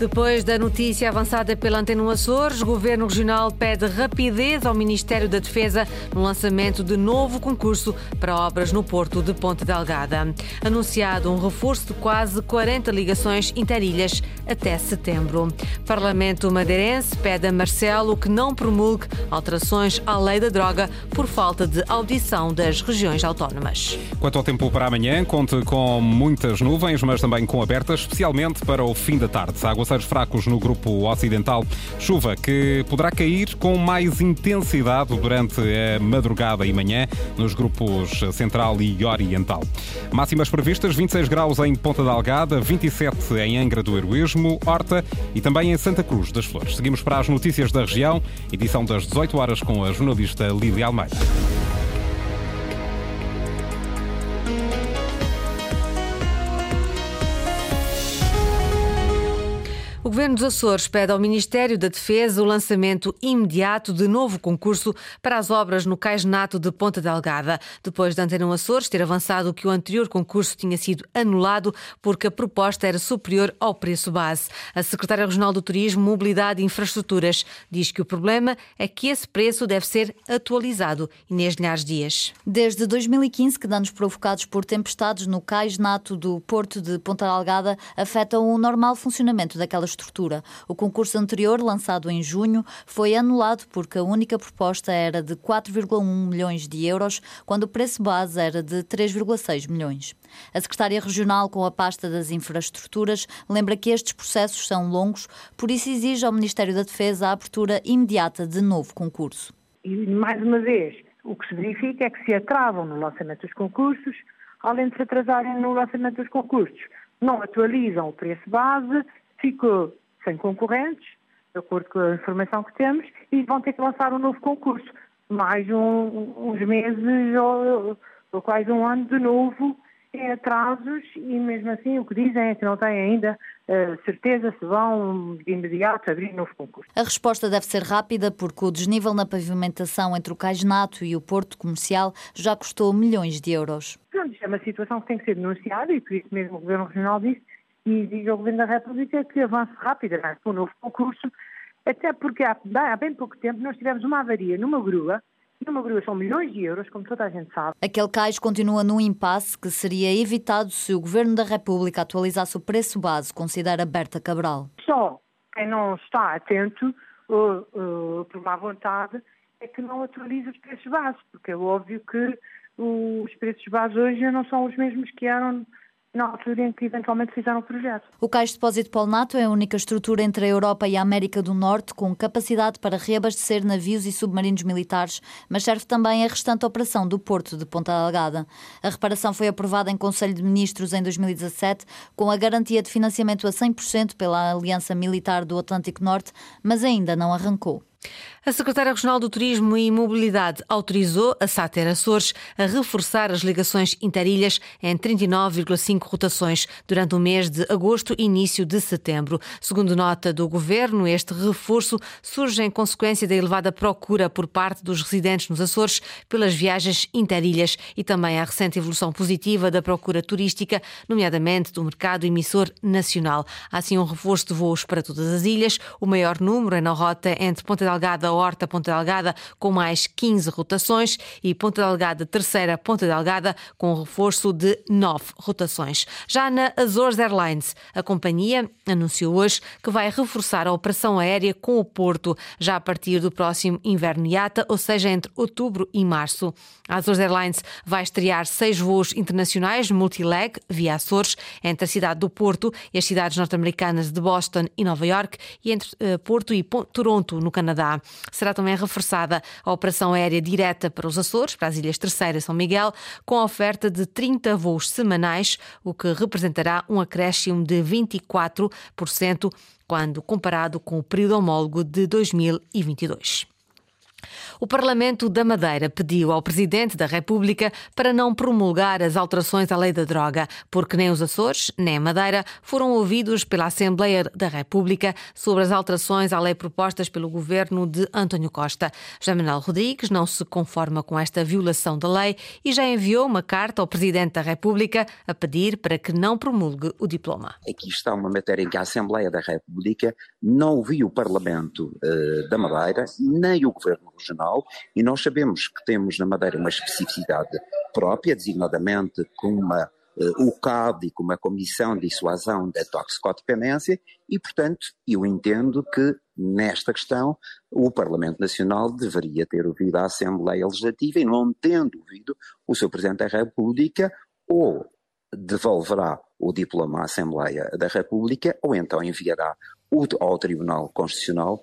Depois da notícia avançada pela Antena Açores, o Governo Regional pede rapidez ao Ministério da Defesa no lançamento de novo concurso para obras no Porto de Ponte Delgada. Anunciado um reforço de quase 40 ligações interilhas até setembro. Parlamento madeirense pede a Marcelo que não promulgue alterações à lei da droga por falta de audição das regiões autónomas. Quanto ao tempo para amanhã, conte com muitas nuvens, mas também com abertas, especialmente para o fim da tarde. Águas aguaceiros fracos no grupo ocidental. Chuva que poderá cair com mais intensidade durante a madrugada e manhã nos grupos central e oriental. Máximas previstas: 26 graus em Ponta Delgada, 27 em Angra do Heroísmo, Horta e também em Santa Cruz das Flores. Seguimos para as notícias da região, edição das 18 horas com a jornalista Lília Almeida. Governo dos Açores pede ao Ministério da Defesa o lançamento imediato de novo concurso para as obras no Cais Nato de Ponta Delgada, depois de Antena Açores ter avançado que o anterior concurso tinha sido anulado porque a proposta era superior ao preço base. A Secretária Regional do Turismo, Mobilidade e Infraestruturas diz que o problema é que esse preço deve ser atualizado. Inês Linhares Dias. Desde 2015 que danos provocados por tempestades no Cais Nato do Porto de Ponta Delgada afetam o normal funcionamento daquela estrutura. O concurso anterior, lançado em junho, foi anulado porque a única proposta era de 4,1 milhões de euros, quando o preço base era de 3,6 milhões. A secretária regional com a pasta das infraestruturas lembra que estes processos são longos, por isso exige ao Ministério da Defesa a abertura imediata de novo concurso. E, mais uma vez, o que se verifica é que se atravam no lançamento dos concursos, além de se atrasarem no lançamento dos concursos, não atualizam o preço base ficou sem concorrentes, de acordo com a informação que temos, e vão ter que lançar um novo concurso. Mais um, uns meses ou, ou, quase um ano de novo em atrasos e mesmo assim o que dizem é que não têm ainda uh, certeza se vão de imediato abrir novo concurso. A resposta deve ser rápida porque o desnível na pavimentação entre o Cais Nato e o Porto Comercial já custou milhões de euros. Pronto, é uma situação que tem que ser denunciada e por isso mesmo o Governo Regional disse e diga ao Governo da República que avance rapidamente com o novo concurso, até porque há, há bem pouco tempo nós tivemos uma avaria numa grua numa grua são milhões de euros, como toda a gente sabe. Aquele cais continua num impasse que seria evitado se o Governo da República atualizasse o preço base, considera Berta Cabral. Só quem não está atento, ou, ou, por má vontade, é que não atualiza os preços base, porque é óbvio que os preços base hoje não são os mesmos que eram na altura em que eventualmente fizeram o projeto. O Cais de Depósito Polnato é a única estrutura entre a Europa e a América do Norte com capacidade para reabastecer navios e submarinos militares, mas serve também a restante operação do Porto de Ponta Delgada. A reparação foi aprovada em Conselho de Ministros em 2017 com a garantia de financiamento a 100% pela Aliança Militar do Atlântico Norte, mas ainda não arrancou. A Secretária Regional do Turismo e Mobilidade autorizou a Sáter Açores a reforçar as ligações interilhas em 39,5 rotações durante o mês de agosto e início de setembro. Segundo nota do Governo, este reforço surge em consequência da elevada procura por parte dos residentes nos Açores pelas viagens interilhas e também a recente evolução positiva da procura turística, nomeadamente do mercado emissor nacional. Há assim um reforço de voos para todas as ilhas, o maior número é na rota entre Ponta Delgada, Horta, Ponta Delgada, com mais 15 rotações e Ponta Delgada, Terceira, Ponta Delgada, com um reforço de 9 rotações. Já na Azores Airlines, a companhia anunciou hoje que vai reforçar a operação aérea com o Porto, já a partir do próximo inverno IATA, ou seja, entre outubro e março. A Azores Airlines vai estrear seis voos internacionais multileg via Açores entre a cidade do Porto e as cidades norte-americanas de Boston e Nova York e entre uh, Porto e Toronto, no Canadá. Canadá. Será também reforçada a operação aérea direta para os Açores, para as Ilhas Terceira e São Miguel, com a oferta de 30 voos semanais, o que representará um acréscimo de 24% quando comparado com o período homólogo de 2022. O Parlamento da Madeira pediu ao Presidente da República para não promulgar as alterações à lei da droga, porque nem os Açores, nem a Madeira foram ouvidos pela Assembleia da República sobre as alterações à lei propostas pelo governo de António Costa. José Manuel Rodrigues não se conforma com esta violação da lei e já enviou uma carta ao Presidente da República a pedir para que não promulgue o diploma. Aqui está uma matéria em que a Assembleia da República não ouviu o Parlamento uh, da Madeira, nem o Governo Regional, e nós sabemos que temos na Madeira uma especificidade própria, designadamente com uma uh, o CAD e com uma comissão de dissuasão da toxicodependência, e, portanto, eu entendo que, nesta questão, o Parlamento Nacional deveria ter ouvido a Assembleia Legislativa e, não tendo ouvido o seu Presidente da República, ou devolverá o diploma à Assembleia da República, ou então enviará ao Tribunal Constitucional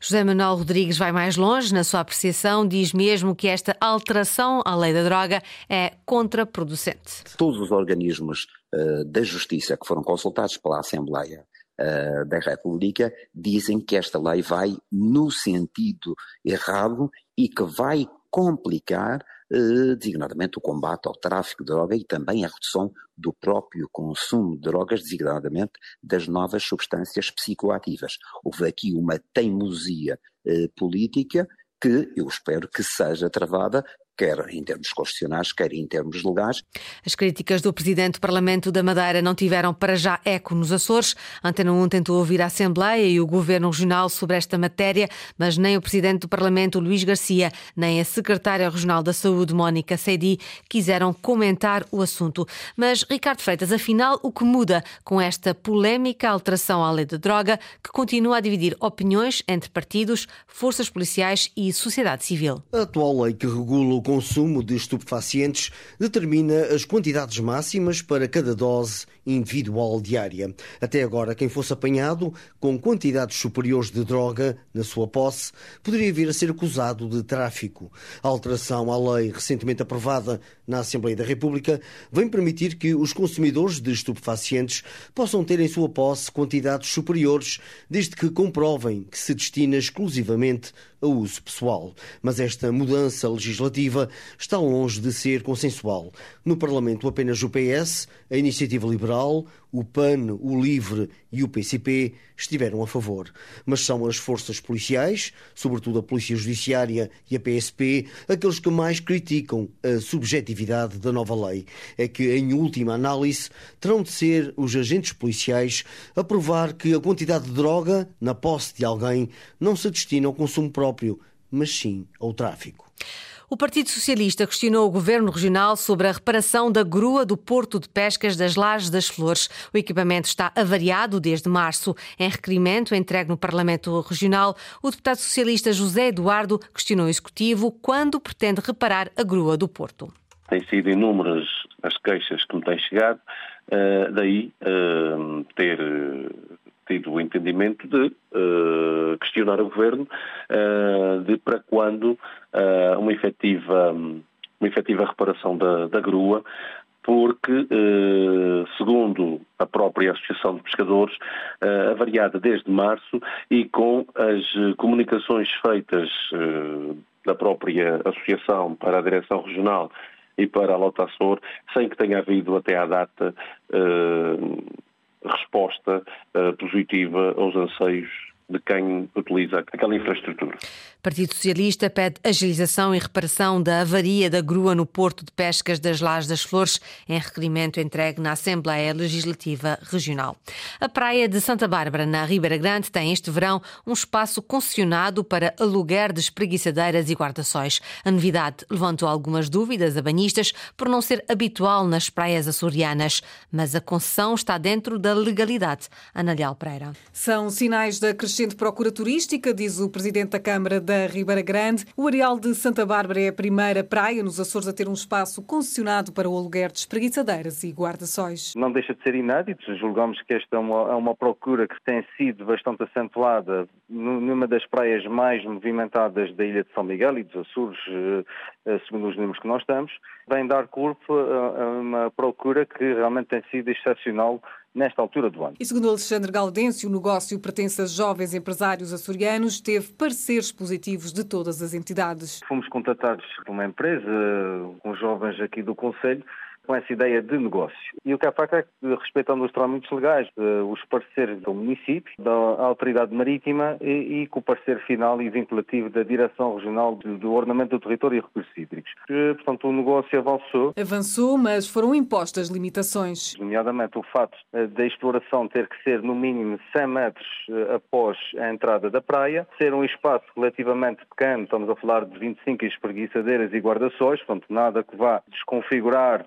José Manuel Rodrigues vai mais longe na sua apreciação, diz mesmo que esta alteração à lei da droga é contraproducente. Todos os organismos uh, da Justiça que foram consultados pela Assembleia uh, da República dizem que esta lei vai no sentido errado e que vai complicar eh, designadamente o combate ao tráfico de droga e também a redução do próprio consumo de drogas, designadamente das novas substâncias psicoativas. Houve aqui uma teimosia eh, política que eu espero que seja travada quer em termos constitucionais, quer em termos legais. As críticas do Presidente do Parlamento da Madeira não tiveram para já eco nos Açores. Antena 1 tentou ouvir a Assembleia e o Governo Regional sobre esta matéria, mas nem o Presidente do Parlamento, Luís Garcia, nem a Secretária Regional da Saúde, Mónica Seidi, quiseram comentar o assunto. Mas, Ricardo Freitas, afinal, o que muda com esta polémica alteração à lei de droga que continua a dividir opiniões entre partidos, forças policiais e sociedade civil? A atual lei que regula o consumo de estupefacientes determina as quantidades máximas para cada dose individual diária. Até agora, quem fosse apanhado com quantidades superiores de droga na sua posse poderia vir a ser acusado de tráfico. A alteração à lei recentemente aprovada na Assembleia da República vem permitir que os consumidores de estupefacientes possam ter em sua posse quantidades superiores, desde que comprovem que se destina exclusivamente a uso pessoal. Mas esta mudança legislativa está longe de ser consensual. No Parlamento, apenas o PS, a Iniciativa Liberal, o PAN, o LIVRE e o PCP estiveram a favor. Mas são as forças policiais, sobretudo a Polícia Judiciária e a PSP, aqueles que mais criticam a subjetividade da nova lei. É que, em última análise, terão de ser os agentes policiais a provar que a quantidade de droga na posse de alguém não se destina ao consumo próprio, mas sim ao tráfico. O Partido Socialista questionou o Governo Regional sobre a reparação da grua do Porto de Pescas das Lajes das Flores. O equipamento está avariado desde março. Em requerimento entregue no Parlamento Regional, o deputado socialista José Eduardo questionou o Executivo quando pretende reparar a grua do Porto. Têm sido inúmeras as queixas que me têm chegado, uh, daí uh, ter tido o entendimento de uh, questionar o Governo uh, de para quando uh, uma, efetiva, uma efetiva reparação da, da grua, porque, segundo a própria Associação de Pescadores, avariada desde março e com as comunicações feitas da própria Associação para a Direção Regional e para a Lota Açor, sem que tenha havido até à data resposta uh, positiva aos anseios de quem utiliza aquela infraestrutura. Partido Socialista pede agilização e reparação da avaria da grua no Porto de Pescas das Lajes das Flores, em requerimento entregue na Assembleia Legislativa Regional. A praia de Santa Bárbara, na Ribeira Grande, tem este verão um espaço concessionado para aluguer de espreguiçadeiras e guarda-sóis. A novidade levantou algumas dúvidas a banhistas por não ser habitual nas praias açorianas, mas a concessão está dentro da legalidade. Ana Leal Pereira. São sinais da crescente procura turística, diz o Presidente da Câmara da Ribeira Grande. O Areal de Santa Bárbara é a primeira praia nos Açores a ter um espaço concessionado para o aluguer de espreguiçadeiras e guarda-sóis. Não deixa de ser inédito. Julgamos que esta é uma, é uma procura que tem sido bastante acentuada numa das praias mais movimentadas da ilha de São Miguel e dos Açores, eh, eh, segundo os números que nós temos. Vem dar corpo a uma procura que realmente tem sido excepcional nesta altura do ano. E segundo Alexandre Gaudêncio, o negócio pertence a jovens empresários açorianos, teve pareceres positivos de todas as entidades. Fomos contatados por uma empresa com jovens aqui do Conselho com essa ideia de negócio. E o que é facto é que, respeitando os trâmites legais, eh, os pareceres do município, da autoridade marítima e, e com o parecer final e vinculativo da Direção Regional do Ordenamento do Território e Recursos Hídricos. Portanto, o negócio avançou. Avançou, mas foram impostas limitações. Nomeadamente o fato eh, da exploração ter que ser no mínimo 100 metros eh, após a entrada da praia, ser um espaço relativamente pequeno, estamos a falar de 25 espreguiçadeiras e guarda-sóis, portanto nada que vá desconfigurar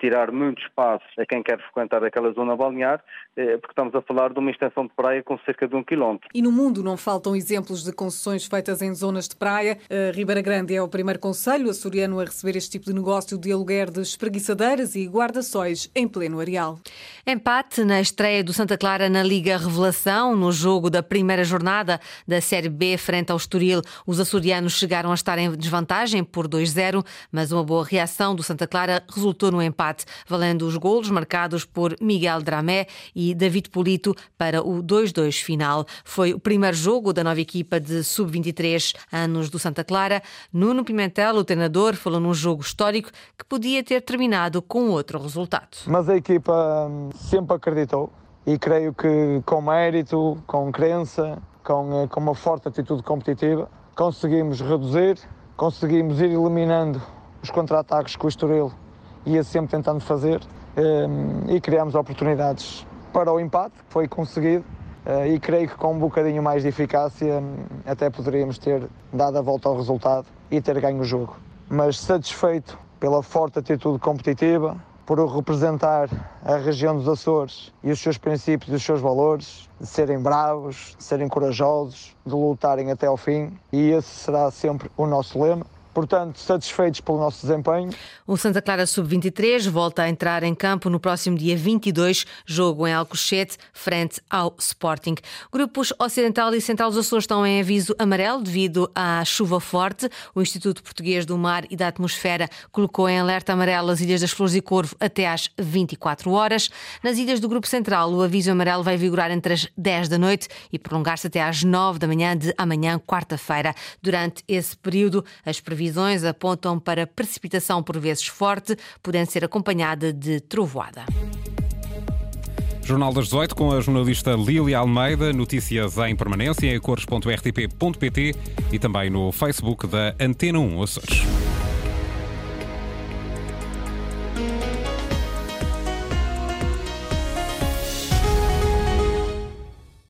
tirar muito espaço a quem quer frequentar aquela zona balnear, eh, porque estamos a falar de uma extensão de praia com cerca de um quilómetro. E no mundo não faltam exemplos de concessões feitas em zonas de praia. A Ribeira Grande é o primeiro conselho açoriano a receber este tipo de negócio de aluguer de espreguiçadeiras e guarda-sóis em pleno areal. Empate na estreia do Santa Clara na Liga Revelação, no jogo da primeira jornada da Série B frente ao Estoril. Os açorianos chegaram a estar em desvantagem por 2-0, mas uma boa reação do Santa Clara resultou no empate, valendo os golos marcados por Miguel Dramé e David Polito para o 2-2 final. Foi o primeiro jogo da nova equipa de sub-23 anos do Santa Clara. Nuno Pimentel, o treinador, falou num jogo histórico que podia ter terminado com outro resultado. Mas a equipa hum, sempre acreditou e creio que com mérito, com crença, com, eh, com uma forte atitude competitiva, conseguimos reduzir, conseguimos ir eliminando os contra-ataques com o Estoril ia sempre tentando fazer ehm, e criámos oportunidades para o empate, foi conseguido eh, e creio que com um bocadinho mais de eficácia hum, até poderíamos ter dado a volta ao resultado e ter ganho o jogo. Mas satisfeito pela forte atitude competitiva, por representar a região dos Açores e os seus princípios e os seus valores, de serem bravos, de serem corajosos, de lutarem até ao fim, e esse será sempre o nosso lema portanto, satisfeitos pelo nosso desempenho. O Santa Clara Sub-23 volta a entrar em campo no próximo dia 22, jogo em Alcochete, frente ao Sporting. Grupos Ocidental e Central dos Açores estão em aviso amarelo devido à chuva forte. O Instituto Português do Mar e da Atmosfera colocou em alerta amarelo as Ilhas das Flores e Corvo até às 24 horas. Nas ilhas do Grupo Central, o aviso amarelo vai vigorar entre as 10 da noite e prolongar-se até às 9 da manhã de amanhã, quarta-feira. Durante esse período, as previsões previsões apontam para precipitação por vezes forte, podendo ser acompanhada de trovoada. Jornal das 18 com a jornalista Lília Almeida, notícias em permanência em cores.rtp.pt e também no Facebook da Antena 1 Açores.